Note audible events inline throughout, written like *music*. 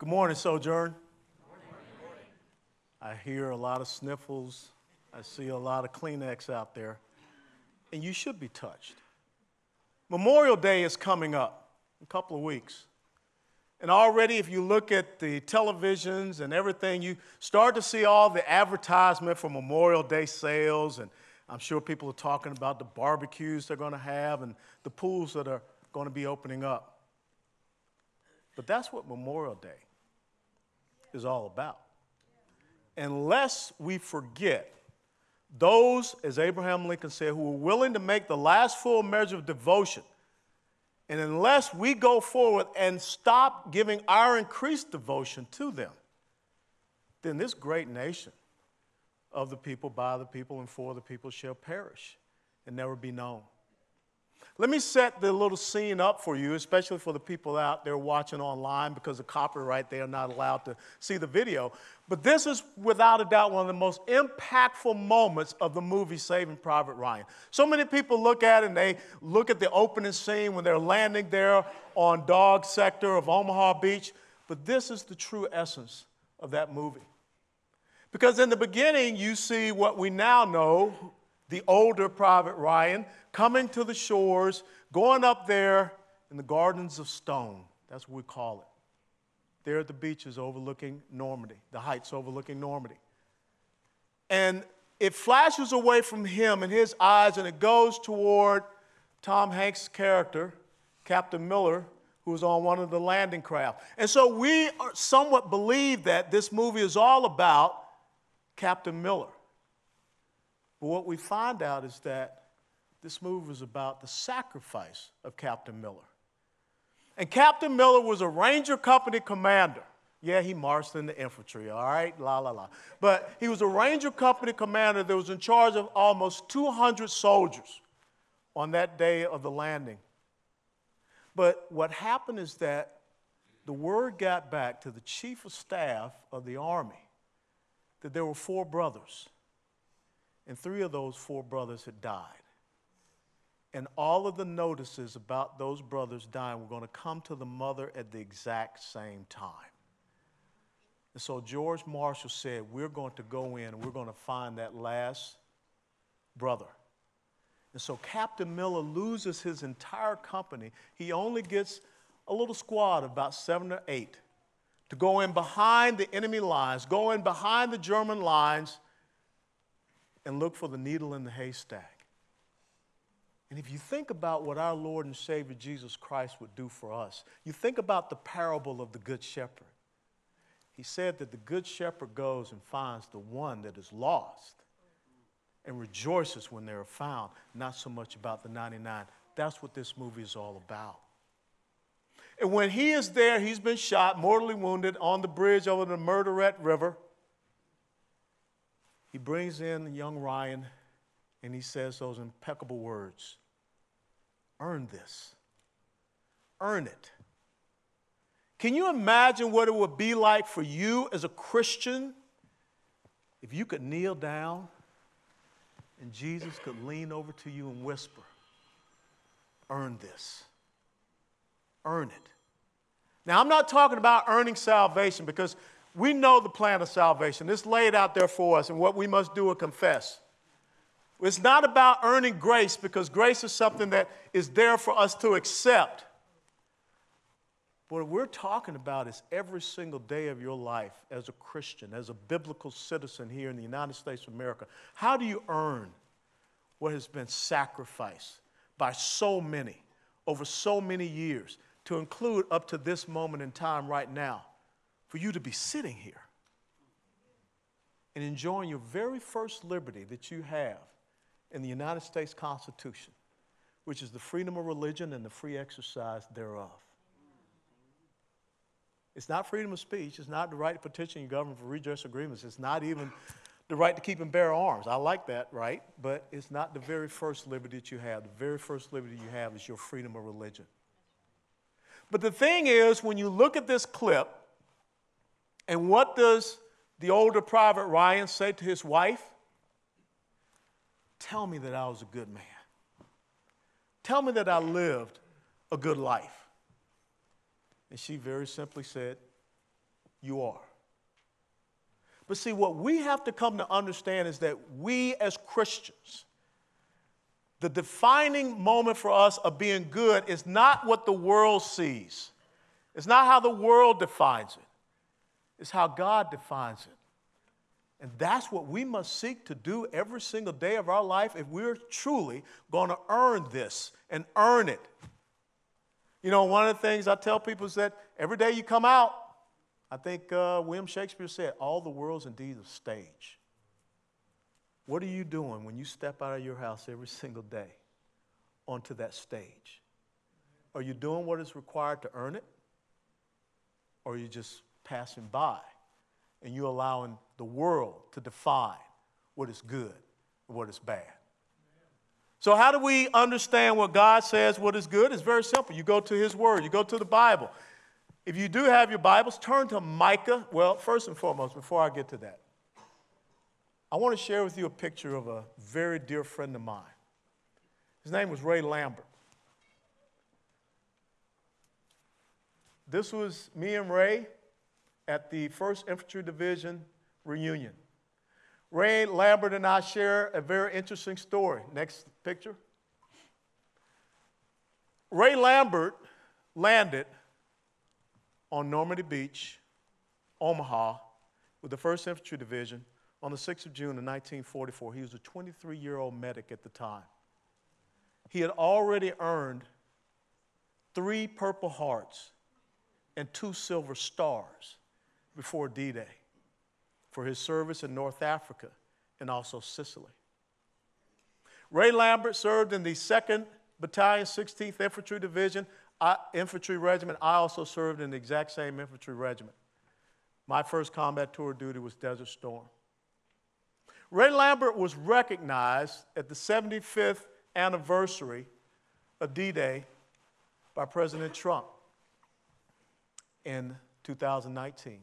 Good morning, Sojourn. I hear a lot of sniffles. I see a lot of Kleenex out there. And you should be touched. Memorial Day is coming up in a couple of weeks. And already, if you look at the televisions and everything, you start to see all the advertisement for Memorial Day sales. And I'm sure people are talking about the barbecues they're going to have and the pools that are going to be opening up. But that's what Memorial Day is all about. Unless we forget those, as Abraham Lincoln said, who were willing to make the last full measure of devotion, and unless we go forward and stop giving our increased devotion to them, then this great nation of the people, by the people, and for the people shall perish and never be known. Let me set the little scene up for you, especially for the people out there watching online because of copyright, they are not allowed to see the video. But this is without a doubt one of the most impactful moments of the movie Saving Private Ryan. So many people look at it and they look at the opening scene when they're landing there on Dog Sector of Omaha Beach, but this is the true essence of that movie. Because in the beginning, you see what we now know the older Private Ryan coming to the shores, going up there in the gardens of stone. That's what we call it. There at the beaches overlooking Normandy, the heights overlooking Normandy. And it flashes away from him and his eyes and it goes toward Tom Hanks' character, Captain Miller, who's on one of the landing craft. And so we somewhat believe that this movie is all about Captain Miller. But what we find out is that this move was about the sacrifice of Captain Miller. And Captain Miller was a Ranger Company commander. Yeah, he marched in the infantry, all right, la la la. But he was a Ranger Company commander that was in charge of almost 200 soldiers on that day of the landing. But what happened is that the word got back to the chief of staff of the army that there were four brothers and three of those four brothers had died. And all of the notices about those brothers dying were going to come to the mother at the exact same time. And so George Marshall said, We're going to go in and we're going to find that last brother. And so Captain Miller loses his entire company. He only gets a little squad about seven or eight to go in behind the enemy lines, go in behind the German lines and look for the needle in the haystack. And if you think about what our Lord and Savior Jesus Christ would do for us, you think about the parable of the Good Shepherd. He said that the Good Shepherd goes and finds the one that is lost and rejoices when they are found, not so much about the 99. That's what this movie is all about. And when he is there, he's been shot, mortally wounded on the bridge over the Merderet River. He brings in young Ryan and he says those impeccable words Earn this, earn it. Can you imagine what it would be like for you as a Christian if you could kneel down and Jesus could lean over to you and whisper, Earn this, earn it. Now, I'm not talking about earning salvation because we know the plan of salvation. It's laid out there for us, and what we must do is confess. It's not about earning grace because grace is something that is there for us to accept. What we're talking about is every single day of your life as a Christian, as a biblical citizen here in the United States of America. How do you earn what has been sacrificed by so many over so many years, to include up to this moment in time right now? For you to be sitting here and enjoying your very first liberty that you have in the United States Constitution, which is the freedom of religion and the free exercise thereof. It's not freedom of speech. It's not the right to petition your government for redress agreements. It's not even the right to keep and bear arms. I like that, right? But it's not the very first liberty that you have. The very first liberty you have is your freedom of religion. But the thing is, when you look at this clip, and what does the older Private Ryan say to his wife? Tell me that I was a good man. Tell me that I lived a good life. And she very simply said, you are. But see, what we have to come to understand is that we as Christians, the defining moment for us of being good is not what the world sees. It's not how the world defines it. It's how God defines it. And that's what we must seek to do every single day of our life if we're truly going to earn this and earn it. You know, one of the things I tell people is that every day you come out, I think uh, William Shakespeare said, all the world's indeed a stage. What are you doing when you step out of your house every single day onto that stage? Are you doing what is required to earn it? Or are you just passing by and you're allowing the world to define what is good and what is bad? So, how do we understand what God says, what is good? It's very simple. You go to His Word, you go to the Bible. If you do have your Bibles, turn to Micah. Well, first and foremost, before I get to that, I want to share with you a picture of a very dear friend of mine. His name was Ray Lambert. This was me and Ray at the 1st Infantry Division reunion. Ray Lambert and I share a very interesting story. Next picture. Ray Lambert landed on Normandy Beach, Omaha, with the 1st Infantry Division on the 6th of June of 1944. He was a 23 year old medic at the time. He had already earned three Purple Hearts and two Silver Stars before D Day for his service in North Africa and also Sicily. Ray Lambert served in the 2nd Battalion, 16th Infantry Division, I, Infantry Regiment. I also served in the exact same infantry regiment. My first combat tour of duty was Desert Storm. Ray Lambert was recognized at the 75th anniversary of D Day by President Trump in 2019.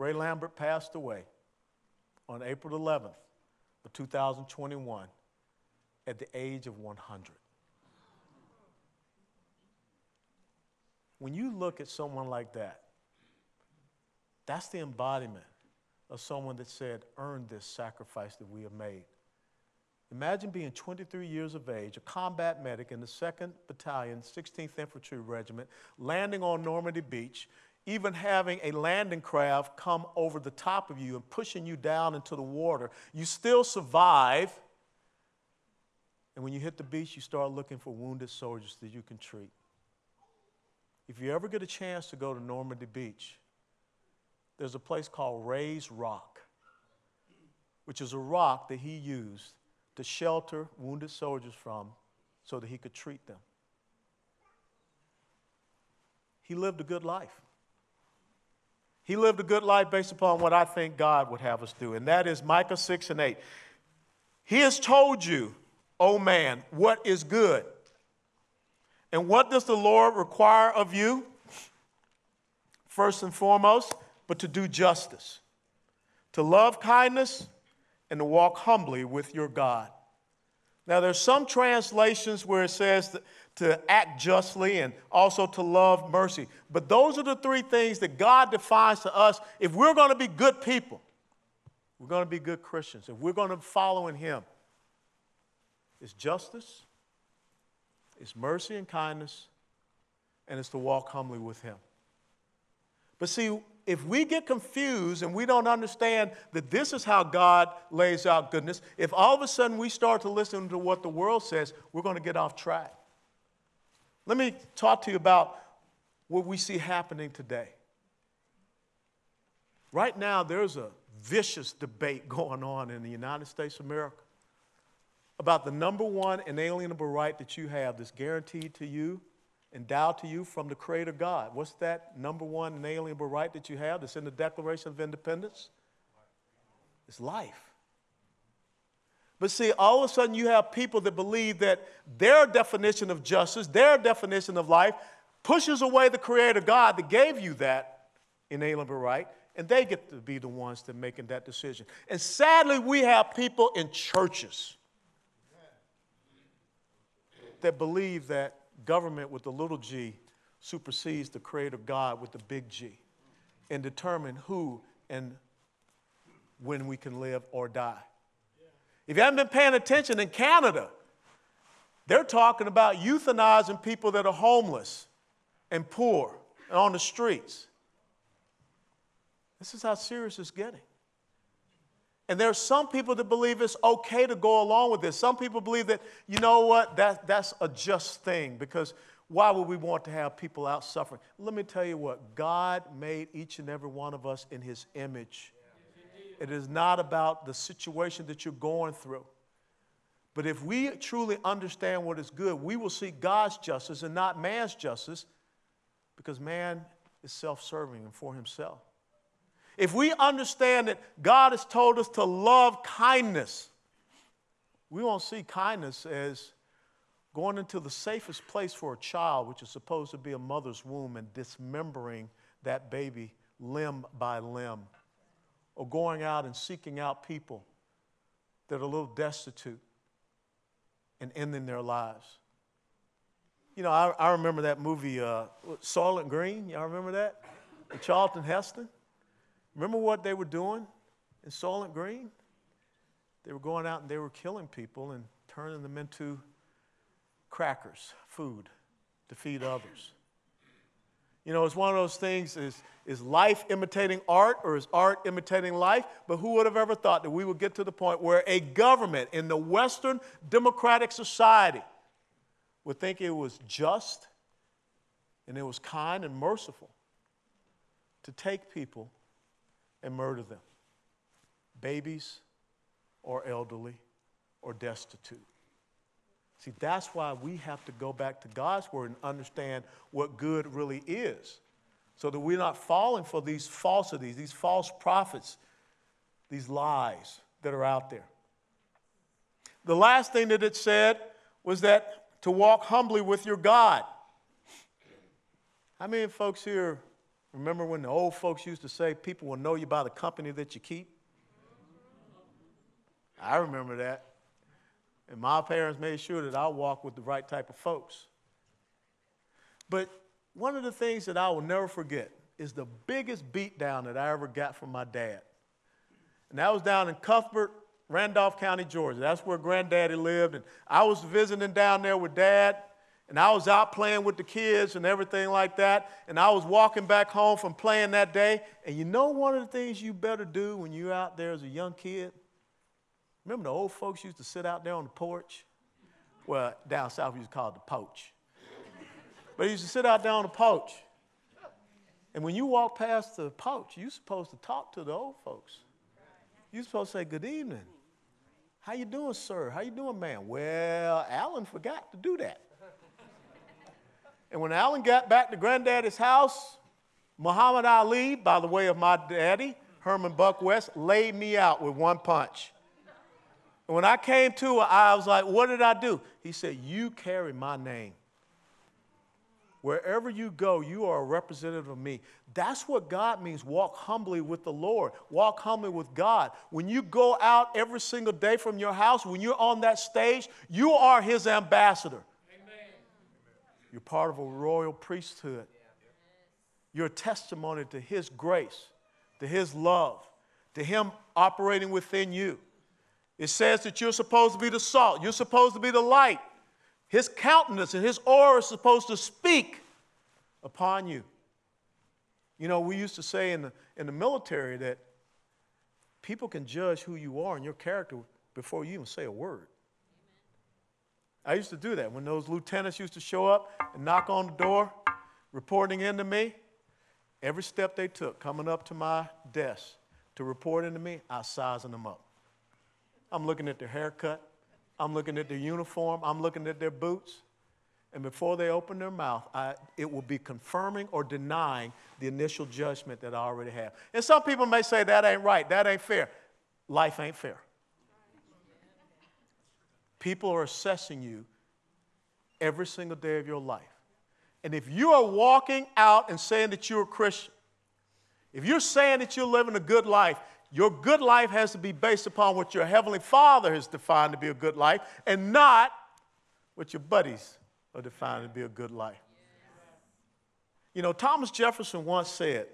Ray Lambert passed away on April 11th of 2021 at the age of 100. When you look at someone like that, that's the embodiment of someone that said, Earn this sacrifice that we have made. Imagine being 23 years of age, a combat medic in the 2nd Battalion, 16th Infantry Regiment, landing on Normandy Beach, even having a landing craft come over the top of you and pushing you down into the water. You still survive. And when you hit the beach, you start looking for wounded soldiers that you can treat. If you ever get a chance to go to Normandy Beach, there's a place called Ray's Rock, which is a rock that he used to shelter wounded soldiers from so that he could treat them. He lived a good life. He lived a good life based upon what I think God would have us do, and that is Micah 6 and 8. He has told you, O oh man, what is good. And what does the Lord require of you? First and foremost, but to do justice, to love kindness, and to walk humbly with your God. Now, there's some translations where it says to act justly and also to love mercy. But those are the three things that God defines to us. If we're going to be good people, we're going to be good Christians. If we're going to follow in Him, it's justice, it's mercy and kindness, and it's to walk humbly with Him. But see, if we get confused and we don't understand that this is how God lays out goodness, if all of a sudden we start to listen to what the world says, we're going to get off track. Let me talk to you about what we see happening today. Right now, there's a vicious debate going on in the United States of America about the number one inalienable right that you have that's guaranteed to you endowed to you from the Creator God. What's that number one inalienable right that you have that's in the Declaration of Independence? It's life. But see, all of a sudden you have people that believe that their definition of justice, their definition of life, pushes away the Creator God that gave you that inalienable right, and they get to be the ones that making that decision. And sadly, we have people in churches that believe that government with the little g supersedes the creator God with the big G. and determine who and when we can live or die. If you haven't been paying attention in Canada, they're talking about euthanizing people that are homeless and poor and on the streets. This is how serious it's getting. And there are some people that believe it's okay to go along with this. Some people believe that, you know what, that, that's a just thing because why would we want to have people out suffering? Let me tell you what God made each and every one of us in His image. It is not about the situation that you're going through. But if we truly understand what is good, we will see God's justice and not man's justice because man is self serving and for himself. If we understand that God has told us to love kindness, we won't see kindness as going into the safest place for a child, which is supposed to be a mother's womb, and dismembering that baby limb by limb or going out and seeking out people that are a little destitute and ending their lives. You know, I, I remember that movie, uh, Soylent Green. Y'all remember that? With Charlton Heston. Remember what they were doing in Soylent Green? They were going out and they were killing people and turning them into crackers, food, to feed others. You know, it's one of those things is, is life imitating art or is art imitating life? But who would have ever thought that we would get to the point where a government in the Western democratic society would think it was just and it was kind and merciful to take people and murder them, babies or elderly or destitute. See, that's why we have to go back to God's word and understand what good really is so that we're not falling for these falsities, these false prophets, these lies that are out there. The last thing that it said was that to walk humbly with your God. How many folks here remember when the old folks used to say people will know you by the company that you keep? I remember that. And my parents made sure that I walked with the right type of folks. But one of the things that I will never forget is the biggest beatdown that I ever got from my dad. And that was down in Cuthbert, Randolph County, Georgia. That's where granddaddy lived. And I was visiting down there with dad. And I was out playing with the kids and everything like that. And I was walking back home from playing that day. And you know one of the things you better do when you're out there as a young kid? Remember the old folks used to sit out there on the porch? Well, down south we used to call it the poach. But he used to sit out there on the porch. And when you walk past the porch, you're supposed to talk to the old folks. You're supposed to say, good evening. How you doing, sir? How you doing, man? Well, Alan forgot to do that. and when Alan got back to granddaddy's house, Muhammad Ali, by the way of my daddy, Herman Buck West, laid me out with one punch. And when I came to, her, I was like, What did I do? He said, You carry my name. Wherever you go, you are a representative of me. That's what God means. Walk humbly with the Lord. Walk humbly with God. When you go out every single day from your house, when you're on that stage, you are His ambassador. Amen. You're part of a royal priesthood. You're a testimony to His grace, to His love, to Him operating within you. It says that you're supposed to be the salt, you're supposed to be the light. His countenance and his aura is supposed to speak upon you. You know, we used to say in the, in the military that people can judge who you are and your character before you even say a word. I used to do that when those lieutenants used to show up and knock on the door, reporting into me. Every step they took coming up to my desk to report into me, I sizing them up. I'm looking at their haircut. I'm looking at their uniform. I'm looking at their boots. And before they open their mouth, I, it will be confirming or denying the initial judgment that I already have. And some people may say that ain't right, that ain't fair. Life ain't fair. People are assessing you every single day of your life. And if you are walking out and saying that you're a Christian, if you're saying that you're living a good life, your good life has to be based upon what your Heavenly Father has defined to be a good life and not what your buddies are defined to be a good life. You know, Thomas Jefferson once said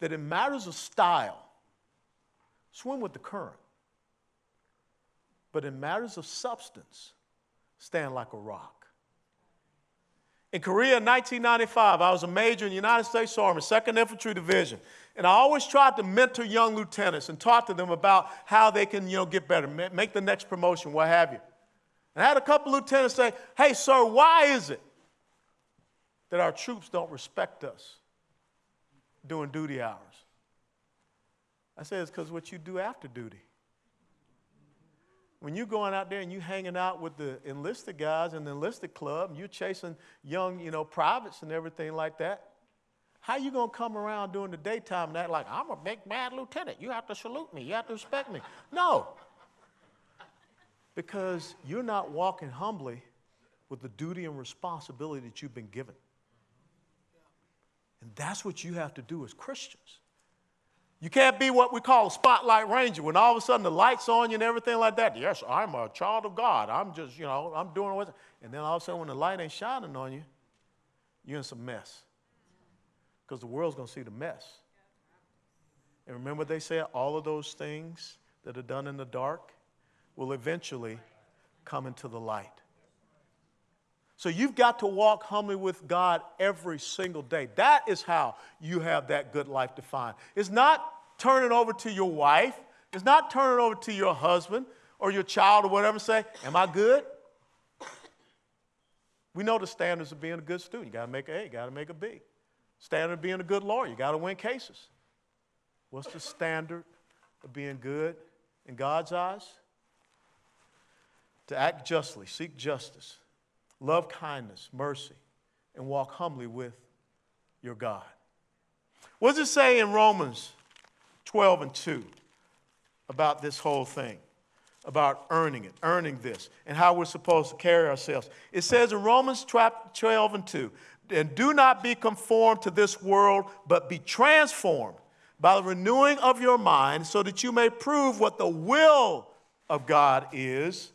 that in matters of style, swim with the current. But in matters of substance, stand like a rock. In Korea in 1995, I was a major in the United States Army, 2nd Infantry Division. And I always tried to mentor young lieutenants and talk to them about how they can you know, get better, make the next promotion, what have you. And I had a couple lieutenants say, Hey, sir, why is it that our troops don't respect us during duty hours? I said, It's because what you do after duty. When you're going out there and you're hanging out with the enlisted guys in the enlisted club, and you're chasing young, you know, privates and everything like that, how you gonna come around during the daytime and act like I'm a big bad lieutenant? You have to salute me. You have to respect me. No, because you're not walking humbly with the duty and responsibility that you've been given. And that's what you have to do as Christians. You can't be what we call a spotlight ranger when all of a sudden the light's on you and everything like that. Yes, I'm a child of God. I'm just, you know, I'm doing what. And then all of a sudden when the light ain't shining on you, you're in some mess. Because the world's going to see the mess. And remember, they said all of those things that are done in the dark will eventually come into the light. So you've got to walk humbly with God every single day. That is how you have that good life defined. It's not turning over to your wife, it's not turning over to your husband or your child or whatever, say, Am I good? We know the standards of being a good student. You got to make an A, you got to make a B. Standard of being a good lawyer, you got to win cases. What's the standard of being good in God's eyes? To act justly, seek justice, love kindness, mercy, and walk humbly with your God. What does it say in Romans 12 and 2 about this whole thing? About earning it, earning this, and how we're supposed to carry ourselves. It says in Romans 12 and 2, and do not be conformed to this world, but be transformed by the renewing of your mind, so that you may prove what the will of God is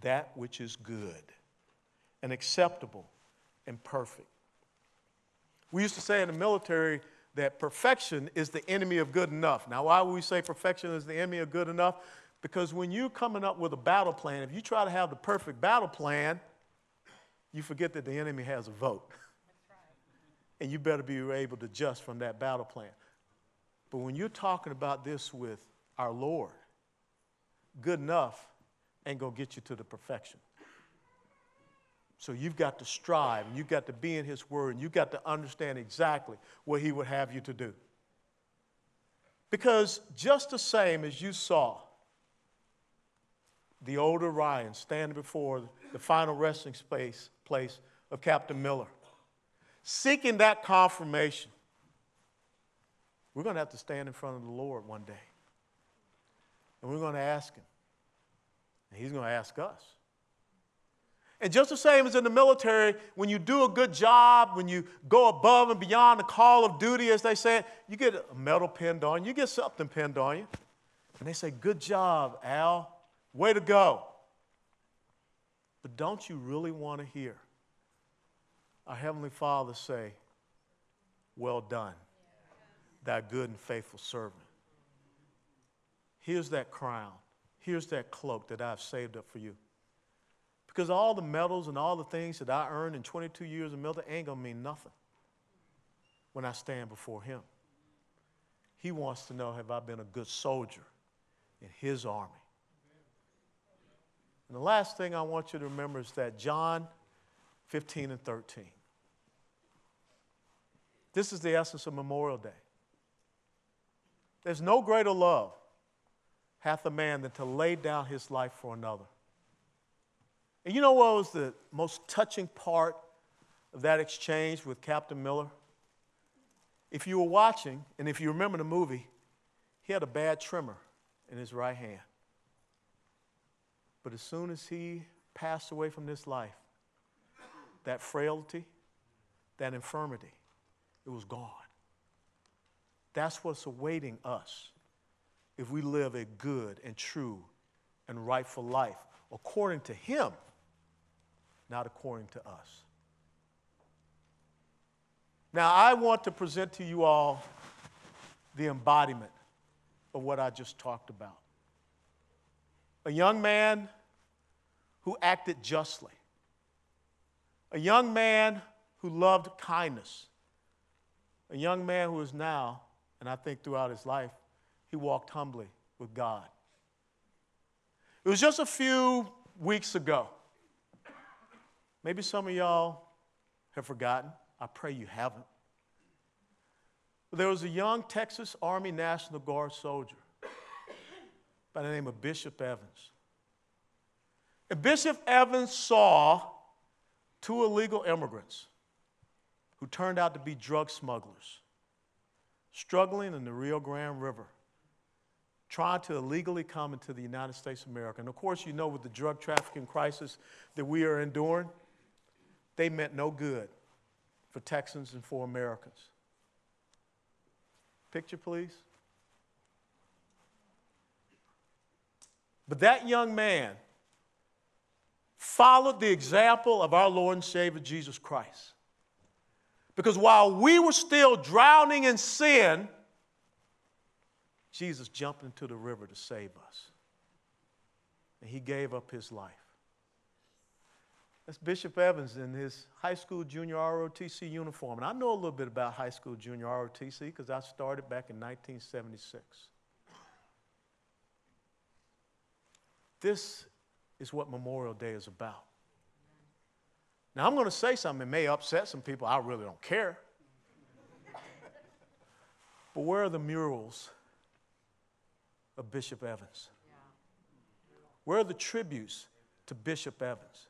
that which is good and acceptable and perfect. We used to say in the military that perfection is the enemy of good enough. Now, why would we say perfection is the enemy of good enough? Because when you're coming up with a battle plan, if you try to have the perfect battle plan, you forget that the enemy has a vote. *laughs* And you better be able to adjust from that battle plan. But when you're talking about this with our Lord, good enough ain't going to get you to the perfection. So you've got to strive and you've got to be in His Word and you've got to understand exactly what He would have you to do. Because just the same as you saw the older Ryan standing before the final resting space, place of Captain Miller, seeking that confirmation, we're going to have to stand in front of the Lord one day. And we're going to ask Him. And He's going to ask us. And just the same as in the military, when you do a good job, when you go above and beyond the call of duty, as they say, you get a medal pinned on you, you get something pinned on you. And they say, Good job, Al. Way to go. But don't you really want to hear our Heavenly Father say, Well done, thou good and faithful servant? Here's that crown. Here's that cloak that I've saved up for you. Because all the medals and all the things that I earned in 22 years of military ain't going to mean nothing when I stand before Him. He wants to know have I been a good soldier in His army? And the last thing I want you to remember is that John 15 and 13. This is the essence of Memorial Day. There's no greater love hath a man than to lay down his life for another. And you know what was the most touching part of that exchange with Captain Miller? If you were watching, and if you remember the movie, he had a bad tremor in his right hand. But as soon as he passed away from this life, that frailty, that infirmity, it was gone. That's what's awaiting us if we live a good and true and rightful life according to Him not according to us. Now, I want to present to you all the embodiment of what I just talked about. A young man who acted justly, a young man who loved kindness, a young man who is now, and I think throughout his life, he walked humbly with God. It was just a few weeks ago. Maybe some of y'all have forgotten. I pray you haven't. There was a young Texas Army National Guard soldier by the name of Bishop Evans. And Bishop Evans saw two illegal immigrants who turned out to be drug smugglers struggling in the Rio Grande River, trying to illegally come into the United States of America. And of course, you know, with the drug trafficking crisis that we are enduring, they meant no good for Texans and for Americans. Picture, please. But that young man followed the example of our Lord and Savior Jesus Christ. Because while we were still drowning in sin, Jesus jumped into the river to save us. And he gave up his life. That's Bishop Evans in his high school junior ROTC uniform. And I know a little bit about high school junior ROTC because I started back in 1976. This is what Memorial Day is about. Now, I'm going to say something that may upset some people. I really don't care. but where are the murals of Bishop Evans? Where are the tributes to Bishop Evans?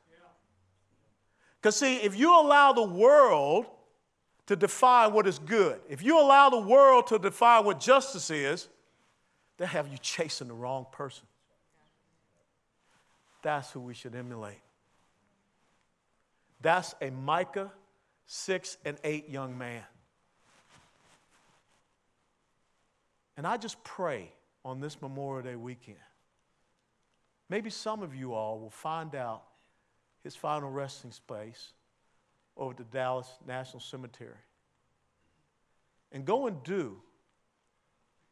Because, see, if you allow the world to define what is good, if you allow the world to define what justice is, they'll have you chasing the wrong person. That's who we should emulate. That's a Micah 6 and 8 young man. And I just pray on this Memorial Day weekend, maybe some of you all will find out his final resting place over at the Dallas National Cemetery. And go and do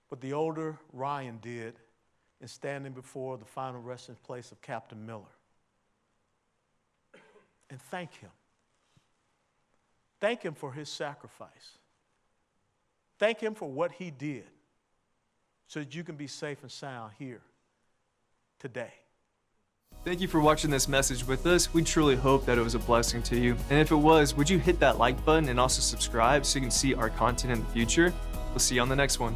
what the older Ryan did in standing before the final resting place of Captain Miller. And thank him. Thank him for his sacrifice. Thank him for what he did so that you can be safe and sound here today. Thank you for watching this message with us. We truly hope that it was a blessing to you. And if it was, would you hit that like button and also subscribe so you can see our content in the future? We'll see you on the next one.